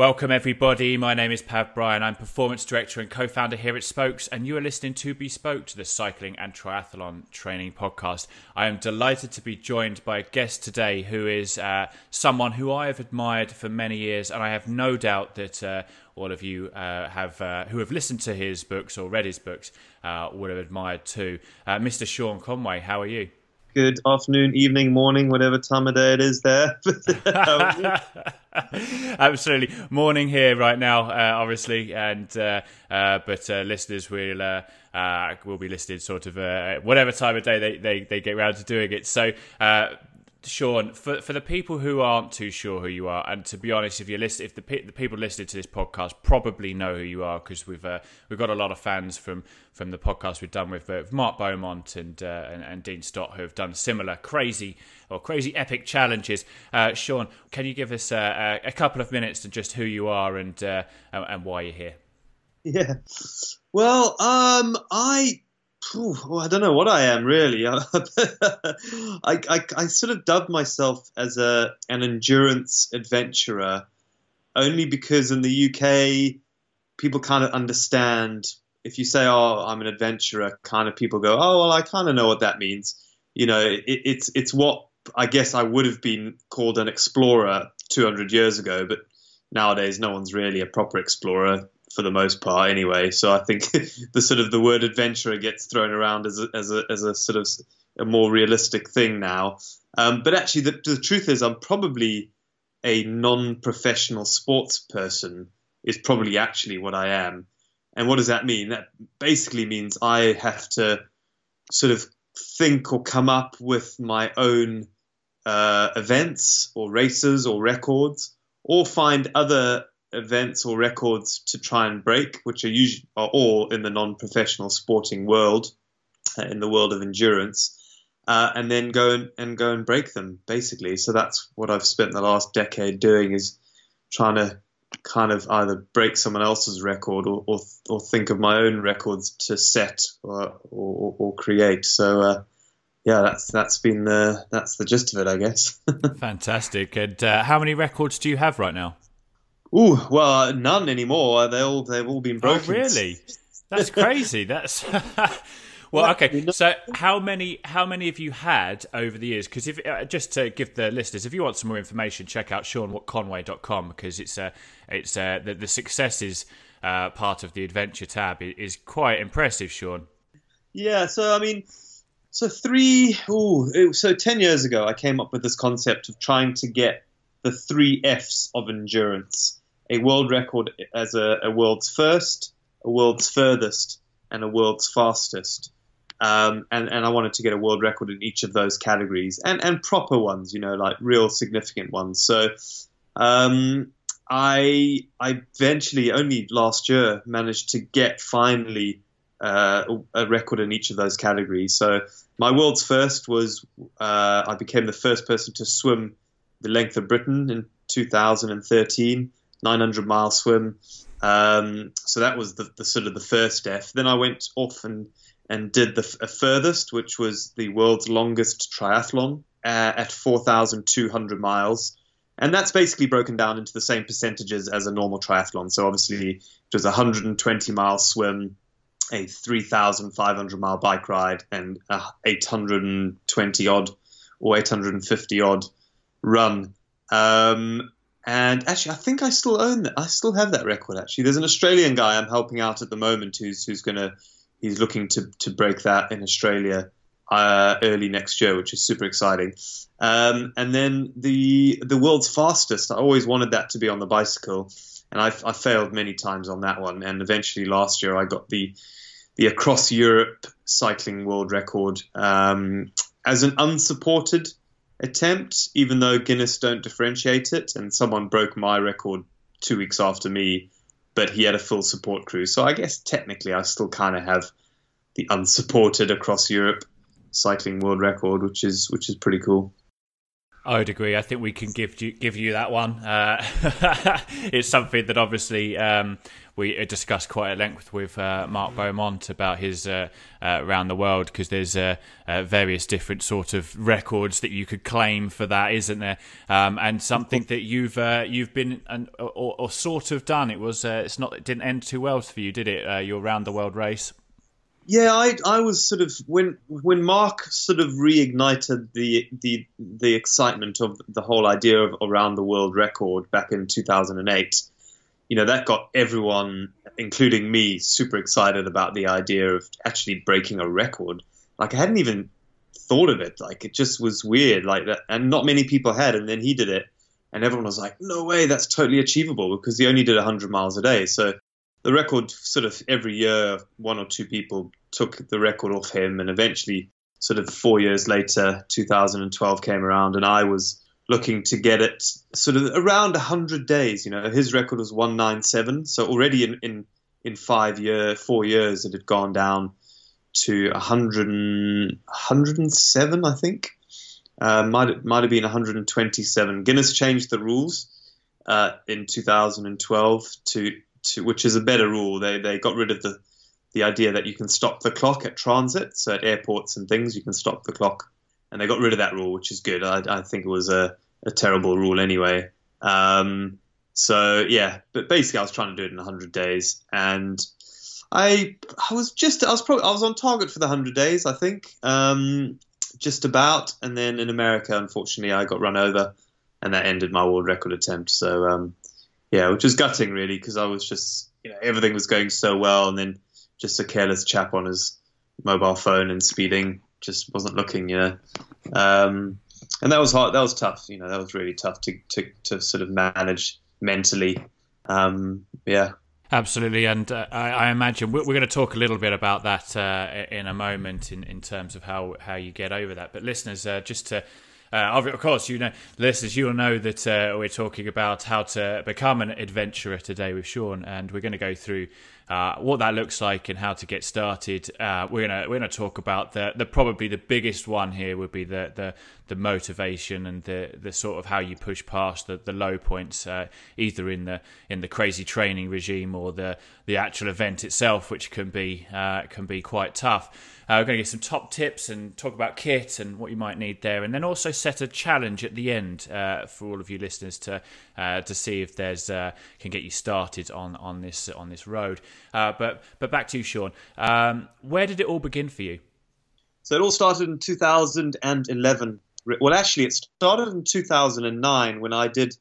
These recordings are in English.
Welcome, everybody. My name is Pav Bryan. I'm performance director and co founder here at Spokes, and you are listening to Bespoke to the Cycling and Triathlon Training Podcast. I am delighted to be joined by a guest today who is uh, someone who I have admired for many years, and I have no doubt that. Uh, all of you uh, have uh, who have listened to his books or read his books uh, would have admired too. Uh, Mr. Sean Conway, how are you? Good afternoon, evening, morning, whatever time of day it is there. Absolutely, morning here right now, uh, obviously, and uh, uh, but uh, listeners will uh, uh, will be listed sort of whatever time of day they, they, they get around to doing it. So Sean, for for the people who aren't too sure who you are, and to be honest, if you list, if the the people listening to this podcast probably know who you are because we've uh, we've got a lot of fans from from the podcast we've done with, uh, Mark Beaumont and, uh, and, and Dean Stott who have done similar crazy or crazy epic challenges. Uh, Sean, can you give us uh, a couple of minutes to just who you are and uh, and why you're here? Yeah, well, um, I well, oh, I don't know what I am really. I, I, I, sort of dubbed myself as a an endurance adventurer only because in the UK people kind of understand if you say, "Oh, I'm an adventurer," kind of people go, "Oh, well, I kind of know what that means." You know, it, it's it's what I guess I would have been called an explorer 200 years ago, but nowadays no one's really a proper explorer for the most part anyway. So I think the sort of the word adventurer gets thrown around as a, as a, as a sort of a more realistic thing now. Um, but actually, the, the, truth is, I'm probably a non-professional sports person. Is probably actually what I am. And what does that mean? That basically means I have to sort of think or come up with my own uh, events or races or records, or find other events or records to try and break, which are usually are all in the non-professional sporting world, uh, in the world of endurance, uh, and then go and, and go and break them basically. So that's what I've spent the last decade doing is trying to kind of either break someone else's record or, or, or think of my own records to set or, or, or create. So uh, yeah, that's that's been the that's the gist of it, I guess. Fantastic. And uh, how many records do you have right now? Ooh, well, none anymore. They all they've all been oh, broken. Oh, really? That's crazy. That's well, okay. So, how many how many have you had over the years? Because if uh, just to give the listeners, if you want some more information, check out SeanConway.com because it's uh, it's uh, the, the success is uh, part of the adventure tab is quite impressive, Sean. Yeah. So I mean. So three, ooh, so ten years ago, I came up with this concept of trying to get the three Fs of endurance a world record as a, a world's first, a world's furthest, and a world's fastest. Um, and, and I wanted to get a world record in each of those categories and, and proper ones, you know, like real significant ones. So um, I I eventually only last year managed to get finally uh, a record in each of those categories. So my world's first was uh, I became the first person to swim the length of Britain in 2013. 900 mile swim. Um, so that was the, the, sort of the first F. Then I went off and and did the furthest, which was the world's longest triathlon uh, at 4,200 miles. And that's basically broken down into the same percentages as a normal triathlon. So obviously, it was a 120 mile swim, a 3,500 mile bike ride, and a 820 odd or 850 odd run. Um, and actually, I think I still own that. I still have that record. Actually, there's an Australian guy I'm helping out at the moment who's who's gonna he's looking to to break that in Australia uh, early next year, which is super exciting. Um, and then the the world's fastest. I always wanted that to be on the bicycle, and I, I failed many times on that one. And eventually, last year, I got the the across Europe cycling world record um, as an unsupported attempt, even though Guinness don't differentiate it. And someone broke my record two weeks after me, but he had a full support crew. So I guess technically I still kind of have the unsupported across Europe cycling world record, which is which is pretty cool. I would agree. I think we can give you give you that one. Uh, it's something that obviously um, we discussed quite at length with uh, Mark Beaumont about his uh, uh around the world because there's uh, uh, various different sort of records that you could claim for that, isn't there? Um, and something that you've you've been an, or, or, sort of done. It was it's not it didn't end too well for you, did it? your round the world race. Yeah, I I was sort of when when Mark sort of reignited the the the excitement of the whole idea of around the world record back in 2008. You know that got everyone, including me, super excited about the idea of actually breaking a record. Like I hadn't even thought of it. Like it just was weird. Like that, and not many people had. And then he did it, and everyone was like, "No way, that's totally achievable," because he only did 100 miles a day. So the record sort of every year one or two people took the record off him and eventually sort of four years later 2012 came around and i was looking to get it sort of around 100 days you know his record was 197 so already in in, in five year four years it had gone down to 100 107 i think. Uh, might might have been 127 guinness changed the rules uh, in 2012 to to, which is a better rule. They they got rid of the the idea that you can stop the clock at transit, so at airports and things, you can stop the clock, and they got rid of that rule, which is good. I, I think it was a, a terrible rule anyway. Um, so yeah, but basically, I was trying to do it in 100 days, and I I was just I was probably I was on target for the 100 days, I think, um, just about, and then in America, unfortunately, I got run over, and that ended my world record attempt. So um, yeah, which was gutting really because I was just you know everything was going so well, and then just a careless chap on his mobile phone and speeding just wasn't looking, you know. Um, and that was hard. That was tough. You know, that was really tough to to, to sort of manage mentally. Um, yeah. Absolutely, and uh, I, I, imagine we're, we're, going to talk a little bit about that uh, in a moment, in, in terms of how, how you get over that. But listeners, uh, just to uh, of course, you know, listeners, you'll know that uh, we're talking about how to become an adventurer today with Sean, and we're going to go through uh, what that looks like and how to get started. Uh, we're gonna we're gonna talk about the the probably the biggest one here would be the the, the motivation and the the sort of how you push past the, the low points, uh, either in the in the crazy training regime or the the actual event itself, which can be uh, can be quite tough. Uh, we're going to get some top tips and talk about kit and what you might need there, and then also set a challenge at the end uh, for all of you listeners to uh, to see if there's uh, can get you started on on this on this road. Uh, but but back to you, Sean. Um, where did it all begin for you? So it all started in 2011. Well, actually, it started in 2009 when I did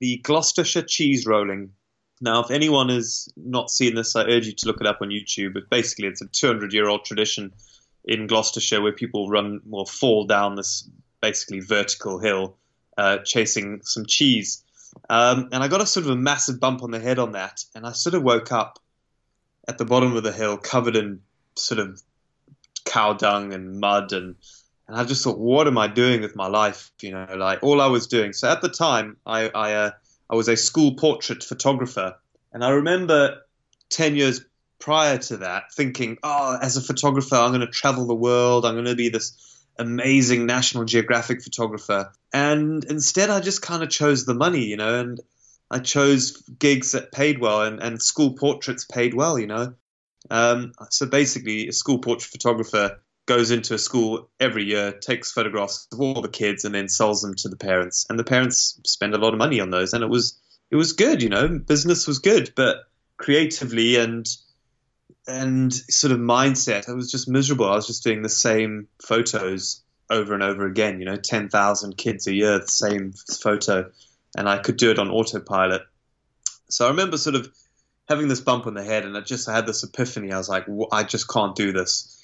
the Gloucestershire cheese rolling now, if anyone has not seen this, I urge you to look it up on YouTube. But basically, it's a 200 year old tradition in Gloucestershire where people run or fall down this basically vertical hill uh, chasing some cheese. Um, and I got a sort of a massive bump on the head on that. And I sort of woke up at the bottom of the hill covered in sort of cow dung and mud. And, and I just thought, what am I doing with my life? You know, like all I was doing. So at the time, I, I uh, I was a school portrait photographer. And I remember 10 years prior to that thinking, oh, as a photographer, I'm going to travel the world. I'm going to be this amazing National Geographic photographer. And instead, I just kind of chose the money, you know, and I chose gigs that paid well and, and school portraits paid well, you know. Um, so basically, a school portrait photographer goes into a school every year, takes photographs of all the kids, and then sells them to the parents. And the parents spend a lot of money on those, and it was it was good, you know, business was good, but creatively and and sort of mindset, I was just miserable. I was just doing the same photos over and over again, you know, ten thousand kids a year, the same photo, and I could do it on autopilot. So I remember sort of having this bump on the head, and I just I had this epiphany. I was like, I just can't do this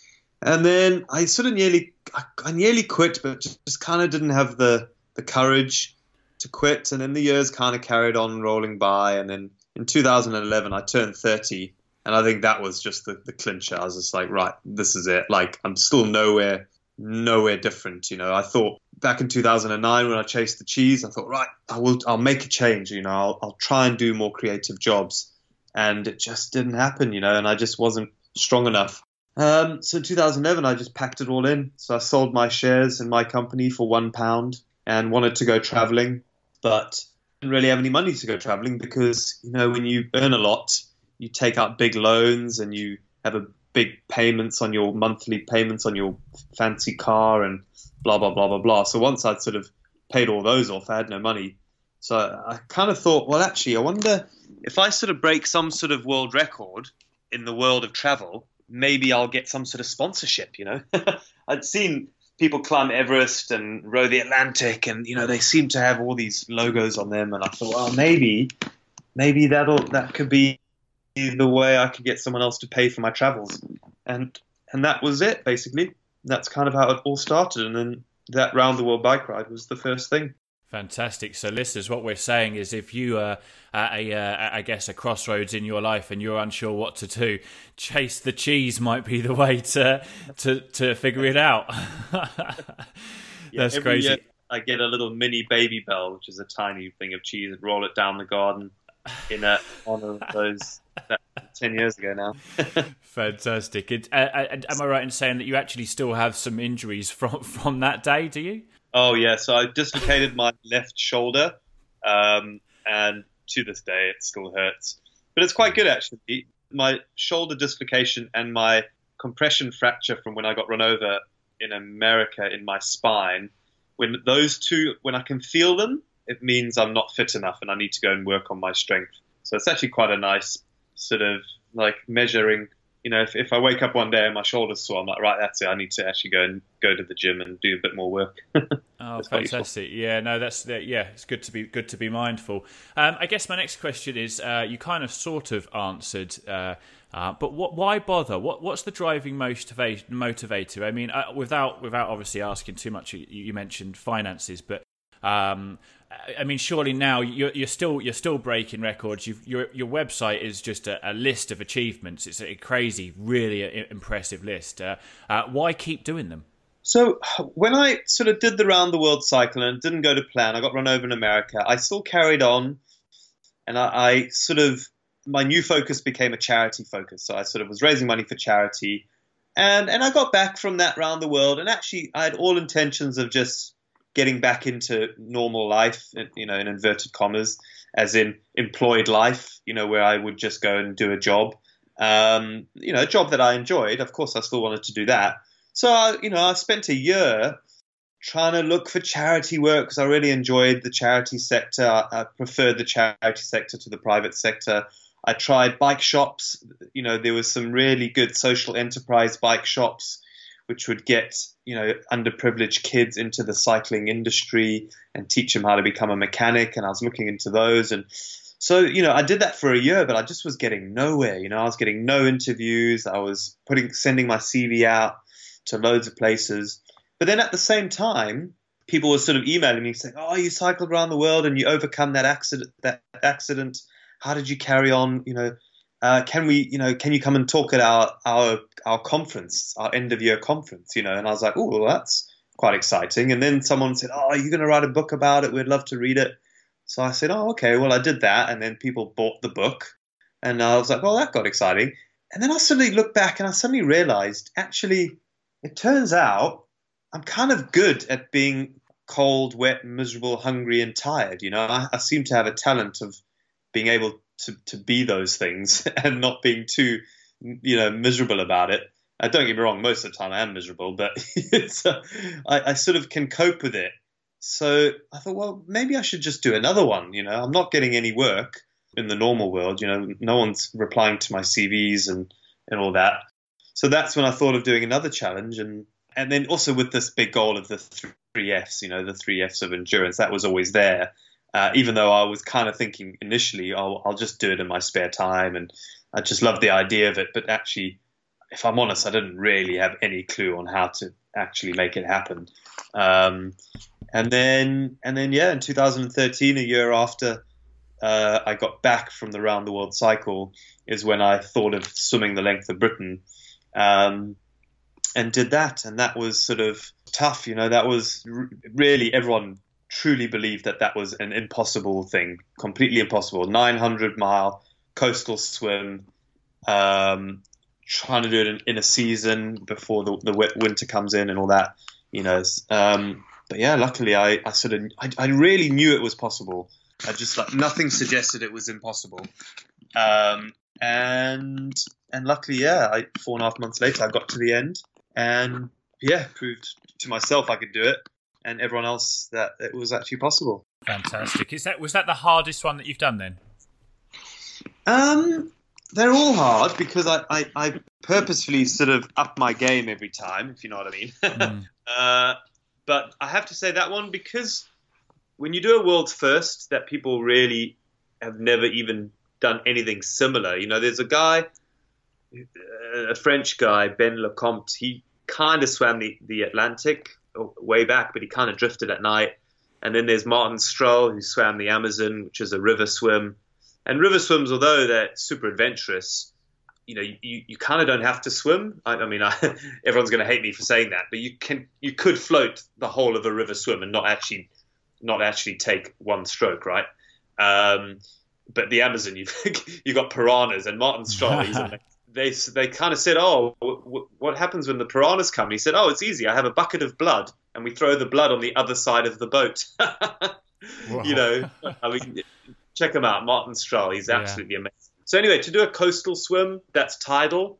and then I sort of nearly, I, nearly quit, but just, just kind of didn't have the the courage to quit. And then the years kind of carried on rolling by. And then in 2011, I turned 30, and I think that was just the, the clincher. I was just like, right, this is it. Like I'm still nowhere, nowhere different. You know, I thought back in 2009 when I chased the cheese, I thought, right, I will, I'll make a change. You know, I'll, I'll try and do more creative jobs, and it just didn't happen. You know, and I just wasn't strong enough. Um, so in 2011, I just packed it all in. So I sold my shares in my company for one pound, and wanted to go traveling, but didn't really have any money to go traveling because you know when you earn a lot, you take out big loans and you have a big payments on your monthly payments on your fancy car and blah blah blah blah blah. So once I'd sort of paid all those off, I had no money. So I kind of thought, well, actually, I wonder if I sort of break some sort of world record in the world of travel, maybe I'll get some sort of sponsorship. You know, I'd seen people climb Everest and row the Atlantic, and you know they seem to have all these logos on them, and I thought, well, maybe, maybe that'll that could be the way I could get someone else to pay for my travels, and and that was it basically. That's kind of how it all started, and then that round the world bike ride was the first thing. Fantastic. So, listeners, what we're saying is if you are at a, uh, I guess, a crossroads in your life and you're unsure what to do, chase the cheese might be the way to to, to figure it out. That's crazy. I get a little mini Babybel, which is a tiny thing of cheese, and roll it down the garden in a, one of those ten years ago now. Fantastic. And, uh, and, am I right in saying that you actually still have some injuries from from that day? Do you? Oh yeah. So I dislocated my left shoulder, um, and to this day it still hurts. But it's quite good actually. My shoulder dislocation and my compression fracture from when I got run over in America in my spine. When those two, when I can feel them, it means I'm not fit enough and I need to go and work on my strength. So it's actually quite a nice sort of like measuring. You know, if, if I wake up one day and my shoulder's sore, I'm like, right, that's it. I need to actually go and go to the gym and do a bit more work. oh, fantastic! Yeah, no, that's yeah, it's good to be good to be mindful. Um, I guess my next question is, uh, you kind of sort of answered. Uh, uh, but what, why bother? What, what's the driving motiva- motivator? I mean, uh, without without obviously asking too much, you, you mentioned finances, but um, I mean, surely now you're, you're, still you're still breaking records. You've, your your website is just a, a, list of achievements. It's a crazy, really impressive list. Uh, uh, why keep doing them? So when I sort of did the round the world cycle and didn't go to plan, I got run over in America. I still carried on, and I, I sort of my new focus became a charity focus. So I sort of was raising money for charity, and and I got back from that round the world, and actually I had all intentions of just getting back into normal life, you know, in inverted commas, as in employed life, you know, where I would just go and do a job, um, you know, a job that I enjoyed. Of course, I still wanted to do that. So, I, you know, I spent a year trying to look for charity work because I really enjoyed the charity sector. I preferred the charity sector to the private sector. I tried bike shops. You know, there was some really good social enterprise bike shops which would get you know underprivileged kids into the cycling industry and teach them how to become a mechanic. And I was looking into those, and so you know I did that for a year, but I just was getting nowhere. You know, I was getting no interviews. I was putting sending my CV out to loads of places, but then at the same time. People were sort of emailing me saying, "Oh, you cycled around the world and you overcome that accident. That accident. How did you carry on? You know, uh, can we, you know, can you come and talk at our our our conference, our end of year conference, you know? And I was like, oh, well, that's quite exciting. And then someone said, oh, are you going to write a book about it? We'd love to read it. So I said, oh, okay. Well, I did that, and then people bought the book, and I was like, well, that got exciting. And then I suddenly looked back, and I suddenly realized, actually, it turns out I'm kind of good at being cold, wet, miserable, hungry, and tired. You know, I, I seem to have a talent of being able to, to be those things and not being too, you know, miserable about it. Uh, don't get me wrong, most of the time I am miserable, but it's, uh, I, I sort of can cope with it. So I thought, well, maybe I should just do another one. You know, I'm not getting any work in the normal world. You know, no one's replying to my CVs and, and all that. So that's when I thought of doing another challenge. And, and then also with this big goal of the three Fs, you know, the three Fs of endurance, that was always there. Uh, even though I was kind of thinking initially, I'll, I'll just do it in my spare time, and I just loved the idea of it. But actually, if I'm honest, I didn't really have any clue on how to actually make it happen. Um, and then, and then, yeah, in 2013, a year after uh, I got back from the round the world cycle, is when I thought of swimming the length of Britain, um, and did that. And that was sort of tough, you know. That was r- really everyone truly believed that that was an impossible thing, completely impossible. 900 mile coastal swim, um, trying to do it in, in, a season before the, the winter comes in and all that. You know, um, but yeah, luckily I, I sort of I, I really knew it was possible. I just like nothing suggested it was impossible. Um, and and luckily, yeah, I, four and a half months later, I got to the end, and yeah, proved to myself I could do it, and everyone else that it was actually possible. Fantastic. Is that was that the hardest one that you've done then? Um, they're all hard because I, I, I purposefully sort of up my game every time, if you know what I mean. Mm. uh, but I have to say that one because when you do a world's first that people really have never even done anything similar. You know, there's a guy, a French guy, Ben Lecomte. He kind of swam the, the Atlantic way back, but he kind of drifted at night. And then there's Martin Strel, who swam the Amazon, which is a river swim. And river swims, although they're super adventurous, you know, you, you kind of don't have to swim. I, I mean, I, everyone's going to hate me for saying that, but you can you could float the whole of a river swim and not actually not actually take one stroke, right? Um, but the Amazon, you've you got piranhas and Martin Strel. they they kind of said, "Oh, w- what happens when the piranhas come?" And he said, "Oh, it's easy. I have a bucket of blood, and we throw the blood on the other side of the boat." you know, uh, I mean, uh, check him out, Martin Strel. He's absolutely yeah. amazing. So anyway, to do a coastal swim, that's tidal.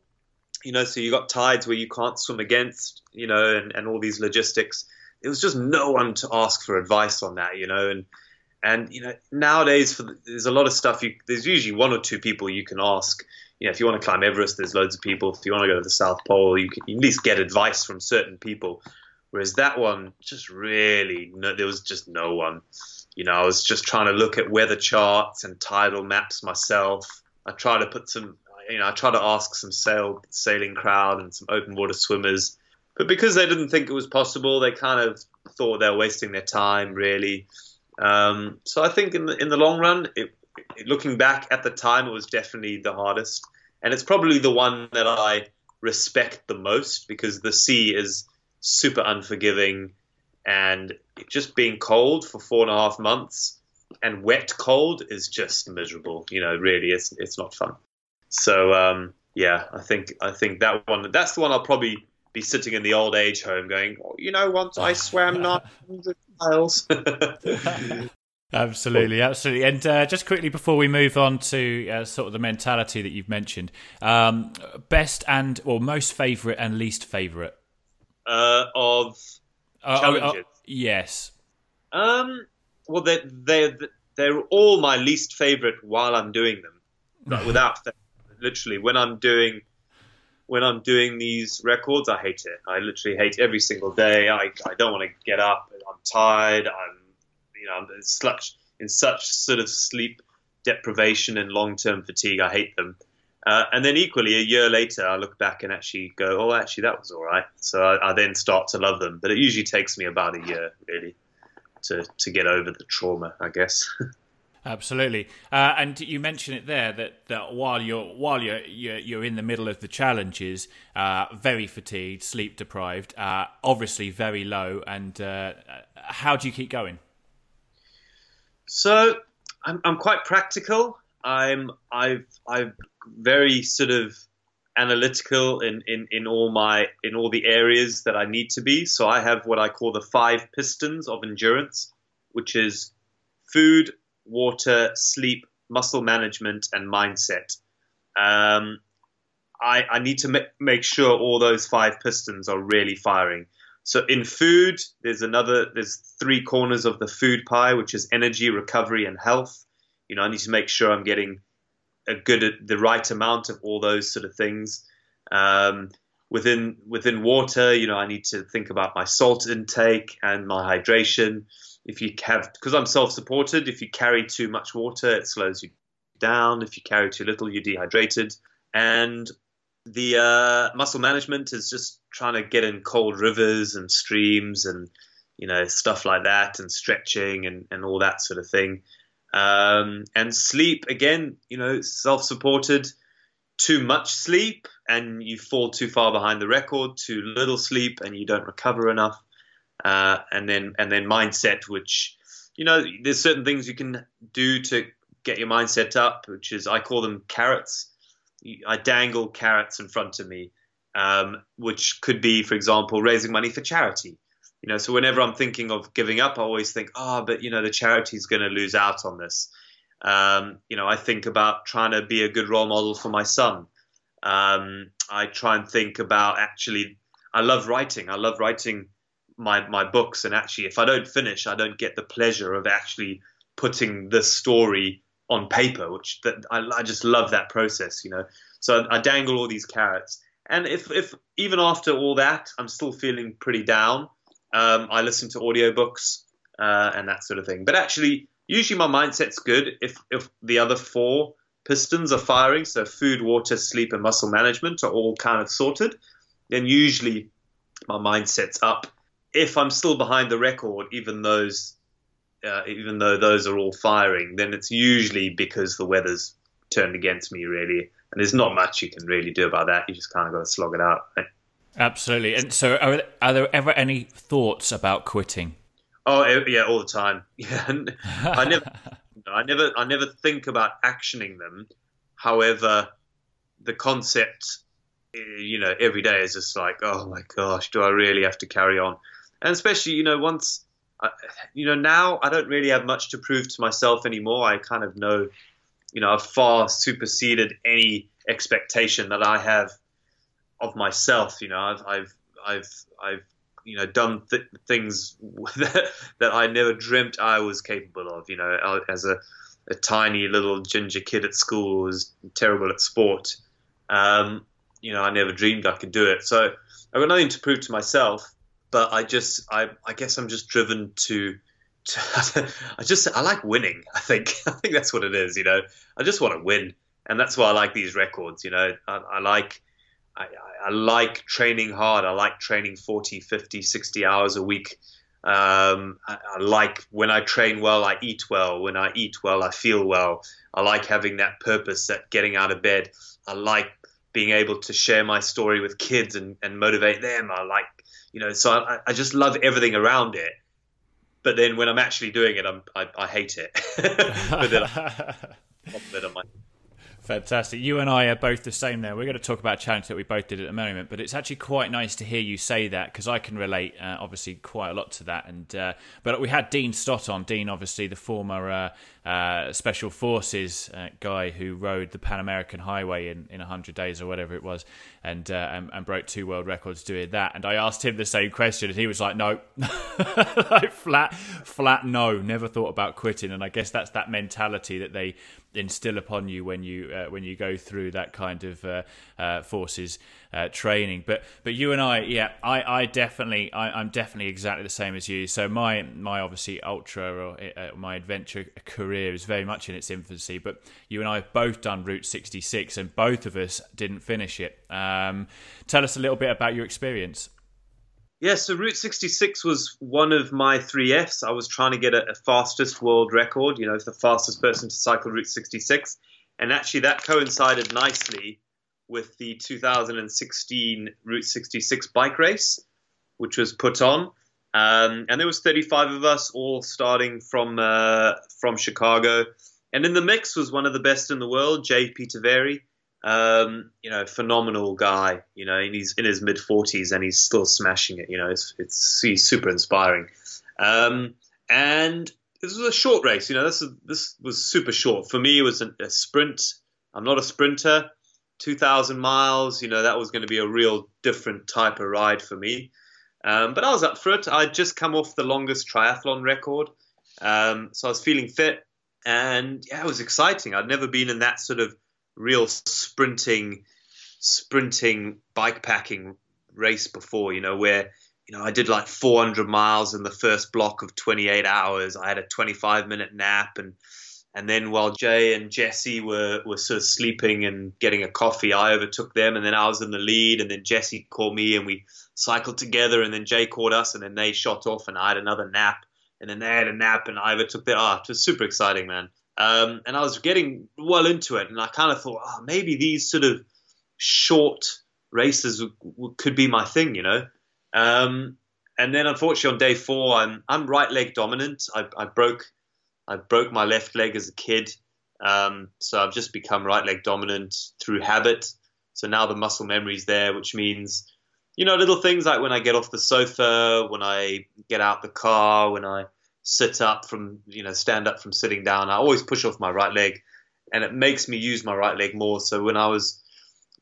You know, so you got tides where you can't swim against. You know, and, and all these logistics. It was just no one to ask for advice on that. You know, and and you know nowadays the, there's a lot of stuff. You, there's usually one or two people you can ask. You know, if you want to climb Everest, there's loads of people. If you want to go to the South Pole, you can at least get advice from certain people. Whereas that one, just really, no, there was just no one. You know, I was just trying to look at weather charts and tidal maps myself. I try to put some, you know, I try to ask some sail sailing crowd and some open water swimmers. But because they didn't think it was possible, they kind of thought they were wasting their time, really. Um, so I think in the in the long run, it, looking back at the time, it was definitely the hardest, and it's probably the one that I respect the most because the sea is super unforgiving, and just being cold for four and a half months and wet cold is just miserable. You know, really, it's it's not fun. So um, yeah, I think I think that one that's the one I'll probably be sitting in the old age home going, oh, you know, once I swam 900 miles. absolutely, absolutely. And uh, just quickly before we move on to uh, sort of the mentality that you've mentioned, um, best and or most favourite and least favourite uh, of uh, challenges. yes. Um. Well, they they they're all my least favourite while I'm doing them. But without literally, when I'm doing when I'm doing these records, I hate it. I literally hate every single day. I, I don't want to get up. I'm tired. I'm, you know, in such, in such sort of sleep deprivation and long term fatigue. I hate them. Uh, and then equally, a year later, I look back and actually go, oh, actually, that was all right. So I, I then start to love them. But it usually takes me about a year, really, to, to get over the trauma, I guess. Absolutely, uh, and you mentioned it there that, that while you're while you're, you're, you're in the middle of the challenges, uh, very fatigued, sleep deprived, uh, obviously very low. And uh, how do you keep going? So I'm, I'm quite practical. I'm I've I've very sort of analytical in, in, in all my in all the areas that I need to be. So I have what I call the five pistons of endurance, which is food, water, sleep, muscle management, and mindset. Um, I, I, need to ma- make sure all those five pistons are really firing. So in food, there's another, there's three corners of the food pie, which is energy, recovery, and health. You know, I need to make sure I'm getting a good, the right amount of all those sort of things. Um, within within water, you know, I need to think about my salt intake and my hydration if you have because I'm self-supported, if you carry too much water, it slows you down. If you carry too little, you're dehydrated. And the uh, muscle management is just trying to get in cold rivers and streams and you know stuff like that and stretching and, and all that sort of thing. Um, and sleep again, you know, self-supported. Too much sleep and you fall too far behind the record. Too little sleep and you don't recover enough uh, and then and then mindset, which you know there's certain things you can do to get your mindset up, which is I call them carrots. I dangle carrots in front of me, um, which could be, for example, raising money for charity. You know, so whenever I'm thinking of giving up, I always think, oh, but you know, the charity's going to lose out on this. Um, you know, I think about trying to be a good role model for my son. Um, I try and think about actually, I love writing. I love writing my my books, and actually, if I don't finish, I don't get the pleasure of actually putting the story on paper, which that I, I just love that process. You know, so I, I dangle all these carrots, and if if even after all that, I'm still feeling pretty down. Um, I listen to audiobooks uh, and that sort of thing. But actually, usually my mindset's good if if the other four pistons are firing, so food, water, sleep, and muscle management are all kind of sorted, then usually my mindset's up. If I'm still behind the record, even those, uh, even though those are all firing, then it's usually because the weather's turned against me, really. And there's not much you can really do about that. You just kind of got to slog it out. Absolutely. And so, are, are there ever any thoughts about quitting? Oh yeah, all the time. Yeah, I never, I never, I never think about actioning them. However, the concept, eh, you know, every day is just like, oh my gosh, do I really have to carry on? And especially, you know, once, you know, now I don't really have much to prove to myself anymore. I kind of know, you know, I've far superseded any expectation that I have of myself. You know, I've, I've, I've, I've you know done th- things that, that I never dreamt I was capable of. You know, as a, a tiny little ginger kid at school was terrible at sport. Um, you know, I never dreamed I could do it. So I've got nothing to prove to myself, but I just, I, I guess I'm just driven to, to I just, I like winning. I think, I think that's what it is. You know, I just want to win, and that's why I like these records. You know, I, I like I, I, like training hard. I like training 40, 50, 60 hours a week. Um, I, I, like when I train well, I eat well. When I eat well, I feel well. I like having that purpose, that getting out of bed. I like being able to share my story with kids and, and motivate them. I like, you know, so I, I just love everything around it. But then when I'm actually doing it, I'm, I, I hate it. but then I, I'm Fantastic. You and I are both the same there. We're going to talk about a challenge that we both did at the moment, but it's actually quite nice to hear you say that because I can relate, uh, obviously, quite a lot to that. And uh, but we had Dean Stott on. Dean, obviously, the former uh, uh, special forces uh, guy who rode the Pan American Highway in, in 100 days or whatever it was and, uh, and, and broke two world records doing that. And I asked him the same question and he was like, no, like flat, flat no, never thought about quitting. And I guess that's that mentality that they instill upon you when you uh, when you go through that kind of uh, uh, forces uh, training. But but you and I, yeah, I, I definitely I, am definitely exactly the same as you. So my my obviously ultra or uh, my adventure career is very much in its infancy. But you and I have both done Route 66, and both of us didn't finish it. Um, tell us a little bit about your experience. Yeah, so Route 66 was one of my three Fs. I was trying to get a, a fastest world record, you know, the fastest person to cycle Route 66. And actually, that coincided nicely with the 2016 Route 66 bike race, which was put on. Um, and there was 35 of us all starting from uh, from Chicago, and in the mix was one of the best in the world, J.P. Peter Um, you know, phenomenal guy. You know, and he's in his mid 40s and he's still smashing it. You know, it's it's he's super inspiring. Um, and this was a short race. You know, this this was super short for me. It was a, a sprint. I'm not a sprinter. 2,000 miles, you know, that was going to be a real different type of ride for me. Um, but I was up for it. I'd just come off the longest triathlon record. Um, so I was feeling fit. And yeah, it was exciting. I'd never been in that sort of real sprinting, sprinting bike packing race before, you know, where, you know, I did like 400 miles in the first block of 28 hours. I had a 25 minute nap and and then while Jay and Jesse were, were sort of sleeping and getting a coffee, I overtook them. And then I was in the lead. And then Jesse called me and we cycled together. And then Jay caught us. And then they shot off and I had another nap. And then they had a nap and I overtook their. Oh, it was super exciting, man. Um, and I was getting well into it. And I kind of thought, oh, maybe these sort of short races w- w- could be my thing, you know? Um, and then unfortunately on day four, I'm, I'm right leg dominant. I, I broke I broke my left leg as a kid, um, so I've just become right leg dominant through habit. So now the muscle memory is there, which means you know, little things like when I get off the sofa, when I get out the car, when I sit up from, you know, stand up from sitting down, I always push off my right leg, and it makes me use my right leg more. So when I was,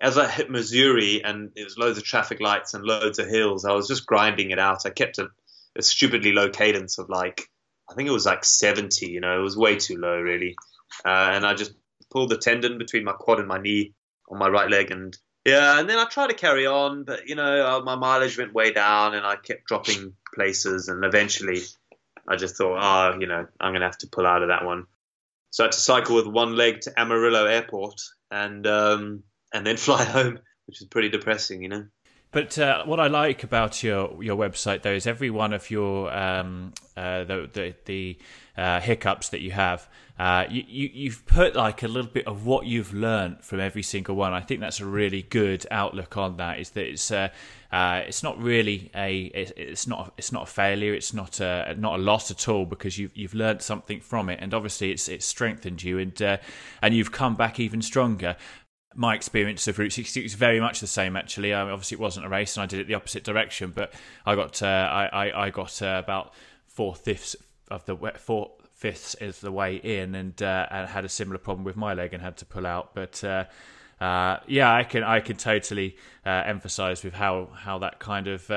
as I hit Missouri and there was loads of traffic lights and loads of hills, I was just grinding it out. I kept a, a stupidly low cadence of like, I think it was like 70, you know, it was way too low really. Uh, and I just pulled the tendon between my quad and my knee on my right leg and yeah, and then I tried to carry on, but you know, uh, my mileage went way down, and I kept dropping places, and eventually, I just thought, oh, you know, I'm gonna have to pull out of that one. So I had to cycle with one leg to Amarillo Airport, and um, and then fly home, which was pretty depressing, you know. But uh, what I like about your your website though is every one of your um, uh, the the, the uh, hiccups that you have, uh, you, you have put like a little bit of what you've learned from every single one. I think that's a really good outlook on that. Is that it's uh, uh, it's not really a it's not it's not a failure. It's not a not a loss at all because you've you've learned something from it, and obviously it's it's strengthened you and and you've come back even stronger my experience of Route 66 is very much the same. Actually, um, obviously it wasn't a race, and I did it the opposite direction. But I got uh, I, I, I got uh, about four fifths of the four fifths is the way in, and uh, and had a similar problem with my leg and had to pull out. But uh, uh, yeah, I can I can totally uh, emphasise with how how that kind of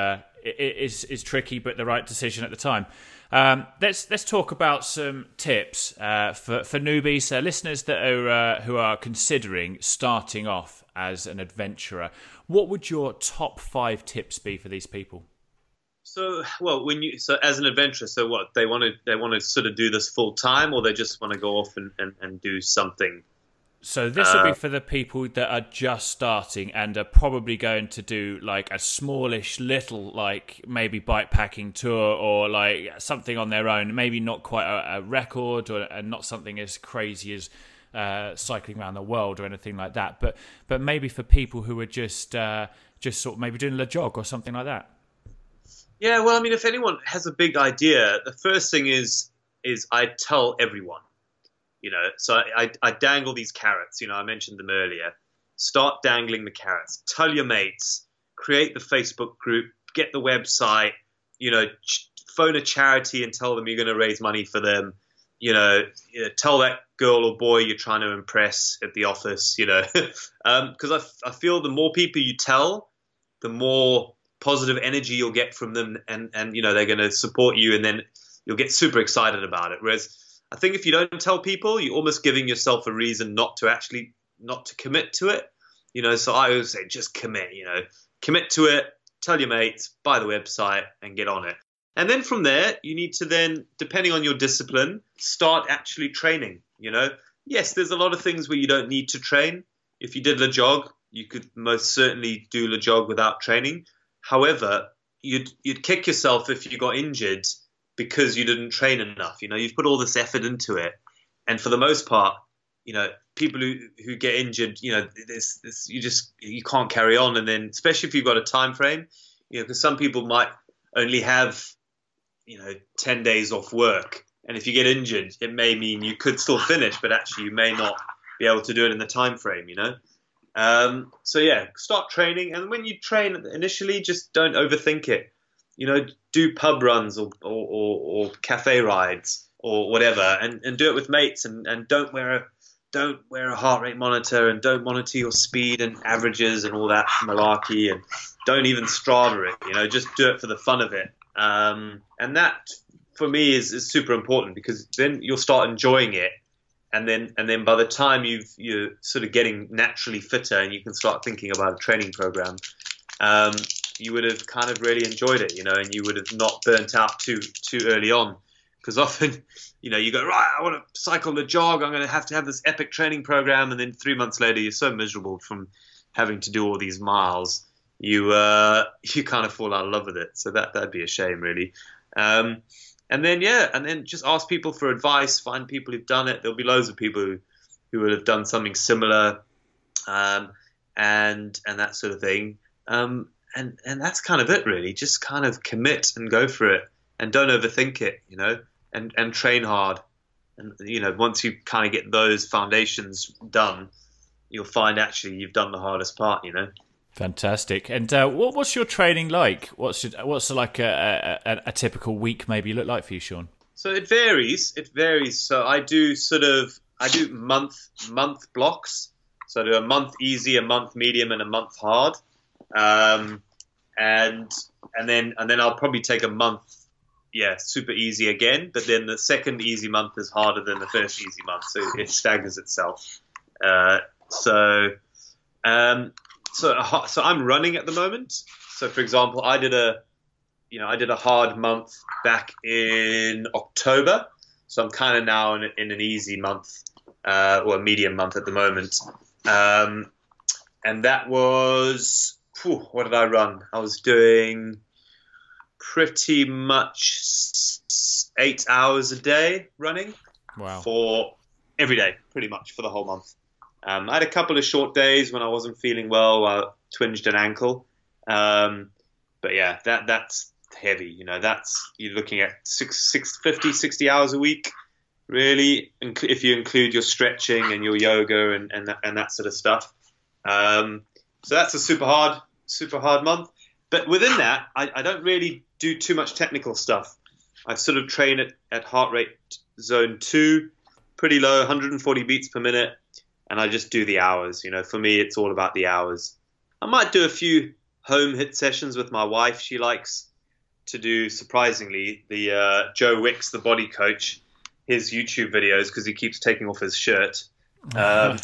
is is tricky, but the right decision at the time. Um, let's let's talk about some tips uh, for for newbies, uh, listeners that are uh, who are considering starting off as an adventurer. What would your top five tips be for these people? So, well, when you so as an adventurer, so what they want to they want to sort of do this full time, or they just want to go off and, and, and do something so this will uh, be for the people that are just starting and are probably going to do like a smallish little like maybe bike packing tour or like something on their own. Maybe not quite a, a record or and not something as crazy as uh, cycling around the world or anything like that. But but maybe for people who are just uh, just sort of maybe doing a jog or something like that. Yeah, well, I mean, if anyone has a big idea, the first thing is is I tell everyone you know, so I, I, dangle these carrots. You know, I mentioned them earlier. Start dangling the carrots. Tell your mates. Create the Facebook group. Get the website. You know, ch- phone a charity and tell them you're going to raise money for them. You know, you know, tell that girl or boy you're trying to impress at the office. You know, because um, I, f- I feel the more people you tell, the more positive energy you'll get from them, and and you know they're going to support you, and then you'll get super excited about it. Whereas I think if you don't tell people, you're almost giving yourself a reason not to actually not to commit to it. You know, so I always say just commit. You know, commit to it. Tell your mates, buy the website, and get on it. And then from there, you need to then, depending on your discipline, start actually training. You know, yes, there's a lot of things where you don't need to train. If you did a jog, you could most certainly do a jog without training. However, you'd you'd kick yourself if you got injured because you didn't train enough. You know, you've put all this effort into it, and for the most part, you know, people who, who get injured, you know, this, this you just you can't carry on, and then especially if you've got a time frame, you know, because some people might only have, you know, ten days off work, and if you get injured, it may mean you could still finish, but actually you may not be able to do it in the time frame. You know. Um, so yeah, start training, and when you train initially, just don't overthink it you know, do pub runs or, or, or, or cafe rides or whatever, and, and do it with mates, and, and don't wear a don't wear a heart rate monitor, and don't monitor your speed and averages and all that malarkey, and don't even Strava it. You know, just do it for the fun of it. Um, and that for me is, is super important because then you'll start enjoying it, and then and then by the time you've you're sort of getting naturally fitter, and you can start thinking about a training program. Um, you would have kind of really enjoyed it, you know, and you would have not burnt out too too early on. Because often, you know, you go right, I want to cycle the jog. I'm going to have to have this epic training program, and then three months later, you're so miserable from having to do all these miles. You uh, you kind of fall out of love with it. So that that'd be a shame, really. Um, and then yeah, and then just ask people for advice. Find people who've done it. There'll be loads of people who who will have done something similar, um, and and that sort of thing. Um, and and that's kind of it really. Just kind of commit and go for it, and don't overthink it. You know, and and train hard. And you know, once you kind of get those foundations done, you'll find actually you've done the hardest part. You know. Fantastic. And uh, what, what's your training like? What's your, what's like a, a, a, typical week maybe look like for you, Sean? So it varies. It varies. So I do sort of I do month month blocks. So I do a month easy, a month medium, and a month hard. Um, and and then and then I'll probably take a month, yeah, super easy again. But then the second easy month is harder than the first easy month, so it staggers itself. Uh, so um, so so I'm running at the moment. So for example, I did a you know I did a hard month back in October. So I'm kind of now in, in, an easy month uh, or a medium month at the moment. Um, and that was whew, what did I run? I was doing pretty much eight hours a day running. Wow. For every day, pretty much for the whole month. Um, I had a couple of short days when I wasn't feeling well. I twinged an ankle. Um, but yeah, that that's heavy. You know, that's you're looking at six, six, 50, 60 hours a week, really, if you include your stretching and your yoga and and that, and that sort of stuff. Um, so that's a super hard, super hard month. But within that, I, I don't really do too much technical stuff. I sort of train at, at heart rate zone two, pretty low, 140 beats per minute and I just do the hours. You know, for me, it's all about the hours. I might do a few home HIIT sessions with my wife. She likes to do, surprisingly, the uh, Joe Wicks, the body coach, his YouTube videos because he keeps taking off his shirt. Um,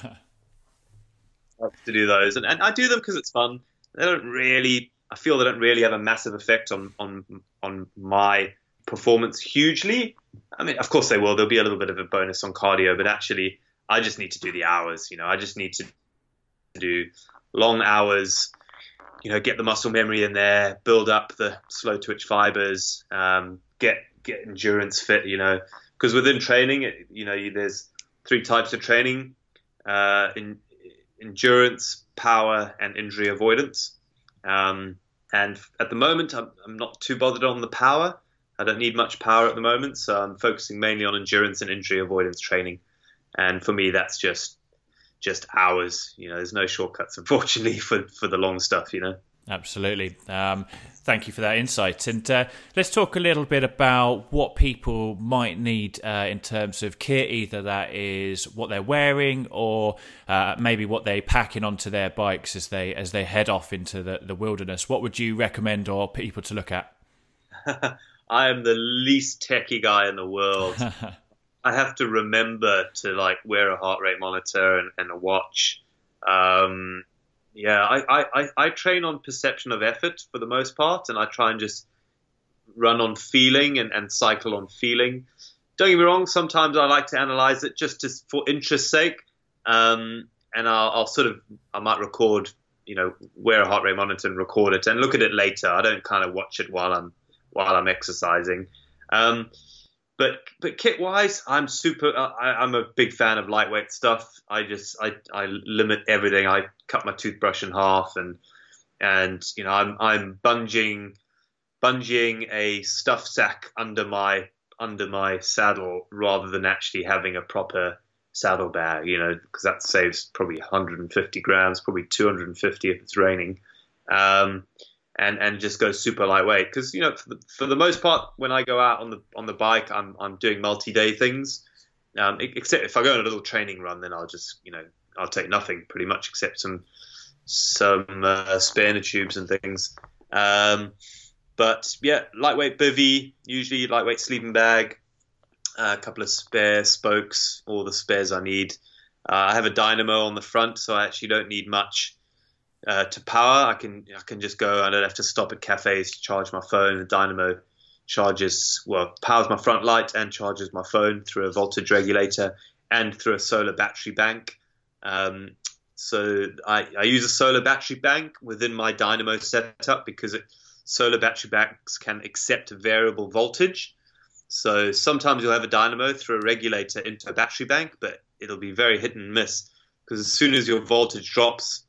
to do those, and, and I do them because it's fun. They don't really, I feel they don't really have a massive effect on on on my performance hugely. I mean, of course they will. There'll be a little bit of a bonus on cardio, but actually, I just need to do the hours. You know, I just need to do long hours. You know, get the muscle memory in there, build up the slow twitch fibers, um, get get endurance fit. You know, because within training, you know, there's three types of training: uh, in, endurance, power, and injury avoidance. Um, and at the moment, I'm, I'm not too bothered on the power. I don't need much power at the moment, so I'm focusing mainly on endurance and injury avoidance training and for me that's just just hours you know there's no shortcuts unfortunately for for the long stuff you know absolutely um, thank you for that insight and uh, let's talk a little bit about what people might need uh, in terms of kit either that is what they're wearing or uh, maybe what they're packing onto their bikes as they as they head off into the, the wilderness what would you recommend or people to look at I am the least techie guy in the world. I have to remember to like wear a heart rate monitor and, and a watch. Um, yeah, I, I, I train on perception of effort for the most part, and I try and just run on feeling and, and cycle on feeling. Don't get me wrong, sometimes I like to analyze it just to, for interest's sake. Um, and I'll, I'll, sort of, I might record, you know, wear a heart rate monitor and record it and look at it later. I don't kind of watch it while I'm, while I'm exercising. Um, but but kit wise, I'm super. Uh, I, am a big fan of lightweight stuff. I just I, I limit everything. I cut my toothbrush in half, and and you know I'm I'm bunging bunging a stuff sack under my under my saddle rather than actually having a proper saddle bag. You know because that saves probably 150 grams, probably 250 if it's raining. Um, and and just go super lightweight. Because you know for the, for the, most part when I go out on the on the bike I'm I'm doing multi-day things. Um, except if I go on a little training run then I'll just you know I'll take nothing pretty much except some some uh, spare tubes and things. Um, but yeah lightweight bivy usually lightweight sleeping bag uh, a couple of spare spokes all the spares I need. Uh, I have a dynamo on the front so I actually don't need much uh, to power. I can I can just go. I don't have to stop at cafes to charge my phone. The Dynamo charges well powers my front light and charges my phone through a voltage regulator and through a solar battery bank. Um, so I, I, use a solar battery bank within my Dynamo setup because it, solar battery banks can accept variable voltage. So sometimes you'll have a dynamo through a regulator into a battery bank, but it'll be very hit and miss because as soon as your voltage drops,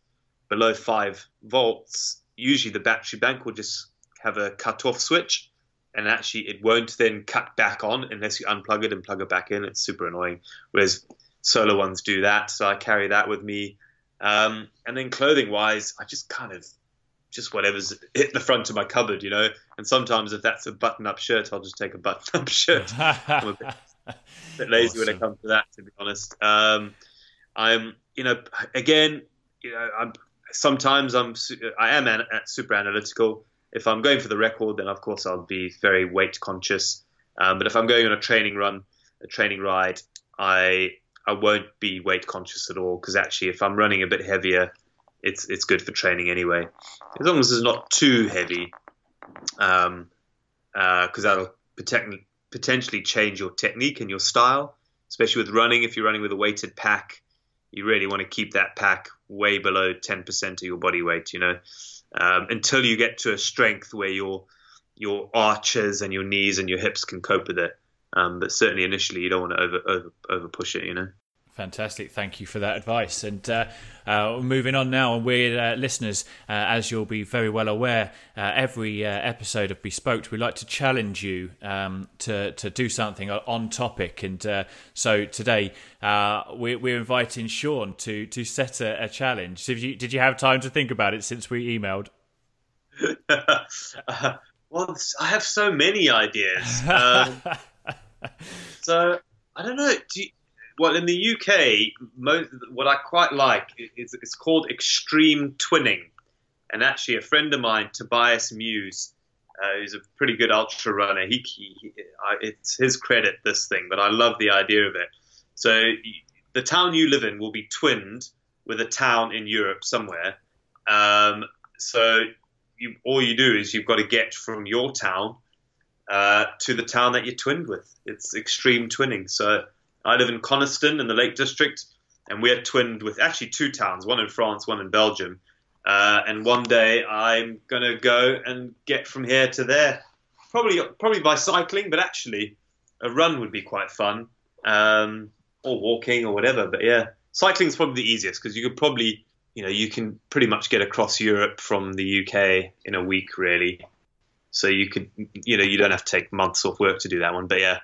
below five volts, usually the battery bank will just have a cut off switch and actually it won't then cut back on unless you unplug it and plug it back in. It's super annoying. Whereas solar ones do that, so I carry that with me. Um, and then clothing wise, I just kind of just whatever's hit the front of my cupboard, you know. And sometimes if that's a button-up shirt, I'll just take a button-up shirt. I'm a bit, a bit lazy awesome. when it comes to that, to be honest. Um, I'm, you know, again, you know, I'm sometimes I'm I am an, super analytical. If I'm going for the record, then of course I'll be very weight conscious. Um, but if I'm going on a training run, a training ride, I I won't be weight conscious at all because actually, if I'm running a bit heavier, it's it's good for training anyway, as long as it's not too heavy, because um, uh, that'll potentially change your technique and your style, especially with running. If you're running with a weighted pack, you really want to keep that pack way below 10% of your body weight. You know, um, until you get to a strength where your your arches and your knees and your hips can cope with it. Um, but certainly initially, you don't want to over over over push it. You know. Fantastic. Thank you for that advice. And uh, uh, moving on now, and we're uh, listeners, uh, as you'll be very well aware, uh, every uh, episode of Bespoke, we like to challenge you um, to, to do something on topic. And so today, we're, we're, inviting Sean to, to set a, a challenge. Did you, did you have time to think about it since we emailed? well, I have so many ideas. Um, so I don't know. Do you, well, in the UK, most, what I quite like is it's called extreme twinning. And actually, a friend of mine, Tobias Muse, uh, who's a pretty good ultra runner, he, he I, it's his credit this thing, but I love the idea of it. So the town you live in will be twinned with a town in Europe somewhere. Um, so you, all you do is you've got to get from your town uh, to the town that you're twinned with. It's extreme twinning. So I live in Coniston in the Lake District, and we're twinned with actually two towns, one in France, one in Belgium. Uh, and one day I'm gonna go and get from here to there, probably probably by cycling, but actually a run would be quite fun, um, or walking or whatever. But yeah, cycling is probably the easiest because you could probably you know you can pretty much get across Europe from the UK in a week really. So you could you know you don't have to take months off work to do that one. But yeah,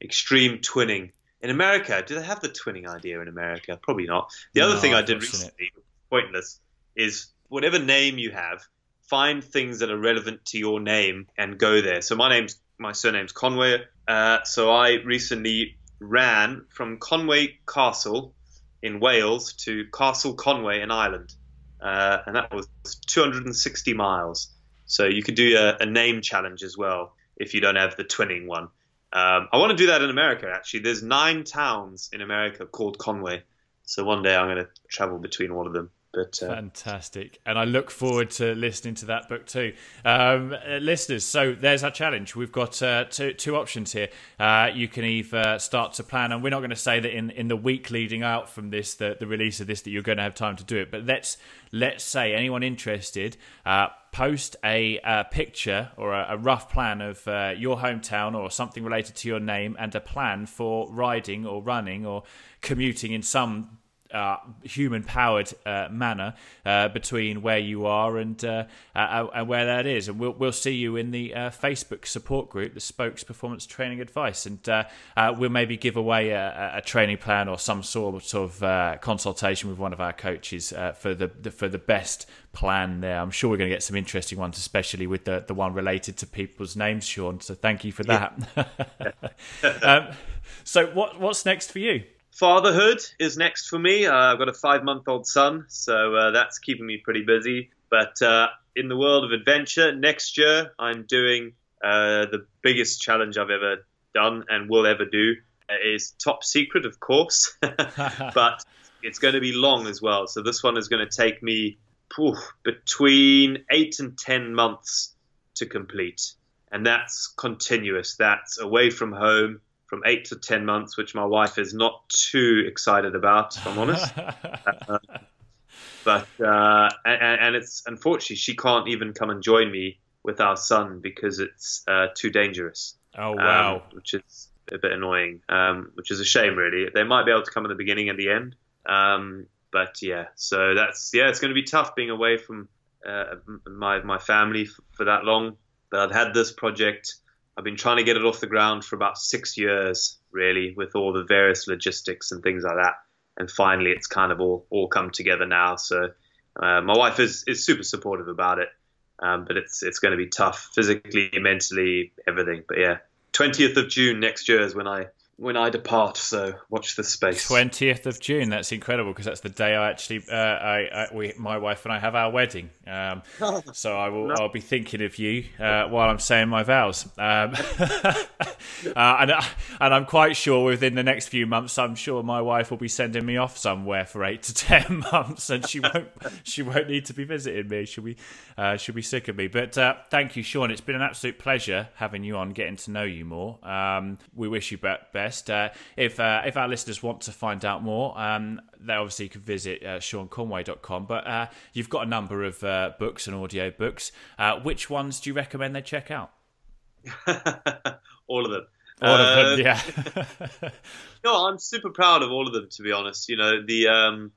extreme twinning in America, do they have the twinning idea in America? Probably not. The no, other thing I did recently, pointless, is whatever name you have, find things that are relevant to your name and go there. So my name's my surname's Conway. Uh, so I recently ran from Conway Castle in Wales to Castle Conway in Ireland, uh, and that was 260 miles. So you could do a, a name challenge as well if you don't have the twinning one. Um, I want to do that in America. Actually, there's nine towns in America called Conway, so one day I'm going to travel between all of them. But, uh, Fantastic, and I look forward to listening to that book too, um, uh, listeners. So there's our challenge. We've got uh, two, two options here. Uh, you can either start to plan, and we're not going to say that in, in the week leading out from this, the, the release of this, that you're going to have time to do it. But let's let's say anyone interested uh, post a, a, picture or a, a, rough plan of uh, your hometown or something related to your name and a plan for riding or running or commuting in some uh, human powered uh, manner uh, between where you are and uh, uh, and where that is. And we'll we'll see you in the uh, Facebook support group, the Spokes Performance Training Advice, and we'll maybe give away a, a, training plan or some sort of consultation with one of our coaches for the, the, for the best plan there. I'm sure we're going to get some interesting ones, especially with the the one related to people's names, Sean. So thank you for that. um, so what what's next for you? Fatherhood is next for me. Uh, I've got a five month old son, so uh, that's keeping me pretty busy. But uh, in the world of adventure, next year I'm doing uh, the biggest challenge I've ever done and will ever do. is top secret, of course, but it's going to be long as well. So this one is going to take me between eight and ten months to complete, and that's continuous. That's away from home from eight to ten months, which my wife is not too excited about, if I'm honest. uh, but uh, and, and, it's unfortunately she can't even come and join me with our son because it's uh, too dangerous. Oh wow! Um, which is a bit annoying. Um, which is a shame, really. They might be able to come in the beginning and the end. Um, but yeah, so that's yeah, it's going to be tough being away from uh, my my family for, for that long. But I've had this project I've been trying to get it off the ground for about six years, really, with all the various logistics and things like that. And finally, it's kind of all, all come together now. So uh, my wife is, is super supportive about it. Um, but it's it's going to be tough physically, mentally, everything. But yeah, 20th of June next year is when I when I depart. So watch the space. Twentieth of June. That's incredible because that's the day I actually, uh, I, I, we, my wife and I have our wedding. Um, so I will, I'll be thinking of you uh, while I'm saying my vows. Um, uh, and and I'm quite sure within the next few months, I'm sure my wife will be sending me off somewhere for eight to ten months, and she won't, she won't need to be visiting me. She'll be, uh, she'll be sick of me. But uh, thank you, Sean. It's been an absolute pleasure having you on, getting to know you more. Um, we wish you best. Uh, if uh, if our listeners want to find out more, um, they obviously could visit uh, SeanConway.com. But uh, you've got a number of uh, books and audio books. Uh, which ones do you recommend they check out? all of them. All of them, yeah. no, I'm super proud of all of them. To be honest, you know the um,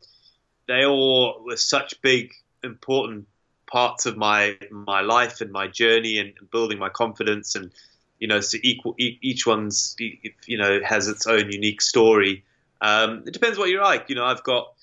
they all were such big, important parts of my my life and my journey and building my confidence and you know, so equal, each one's, you know, has its own unique story. Um, it depends what you like. You know, I've got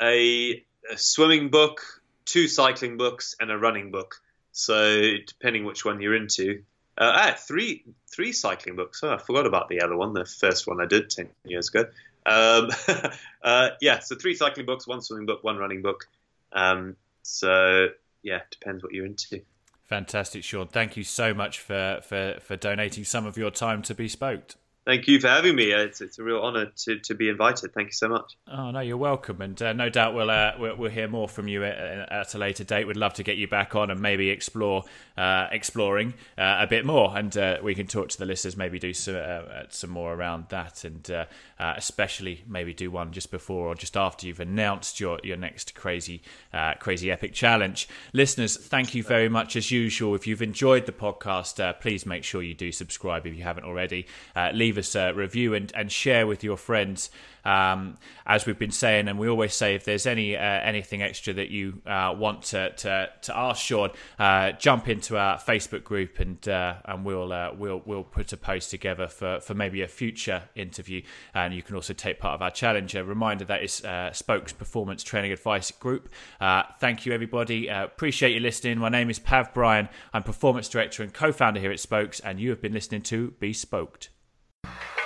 a, a, swimming book, two cycling books, and a running book. So depending which one you're into, uh, had three three cycling books. Oh, I forgot about the other one, the first one I did ten years ago. Um, uh, yeah, so three cycling books, one swimming book, one running book. Um, so yeah, depends what you're into. Fantastic, Sean. Thank you so much for, for, for donating some of your time to be Bespoked. Thank you for having me. It's, it's a real honour to, to be invited. Thank you so much. Oh no, you're welcome, and uh, no doubt we'll, uh, we'll, we'll hear more from you at, at, a later date. We'd love to get you back on and maybe explore uh, exploring uh, a bit more, and uh, we can talk to the listeners. Maybe do some uh, some more around that, and especially maybe do one just before or just after you've announced your your next crazy crazy epic challenge. Listeners, thank you very much as usual. If you've enjoyed the podcast, please make sure you do subscribe if you haven't already. leave us a review and, and share with your friends. Um, as we've been saying, and we always say, if there's any uh, anything extra that you uh, want to, to, to ask Sean, uh, jump into our Facebook group and uh, and we'll uh, we'll we'll put a post together for, for maybe a future interview. And you can also take part of our challenge. A reminder that is uh, Spokes Performance Training Advice Group. thank you, everybody. appreciate you listening. My name is Pav Bryan. I'm Performance Director and co-founder here at Spokes, and you have been listening to Bespoked you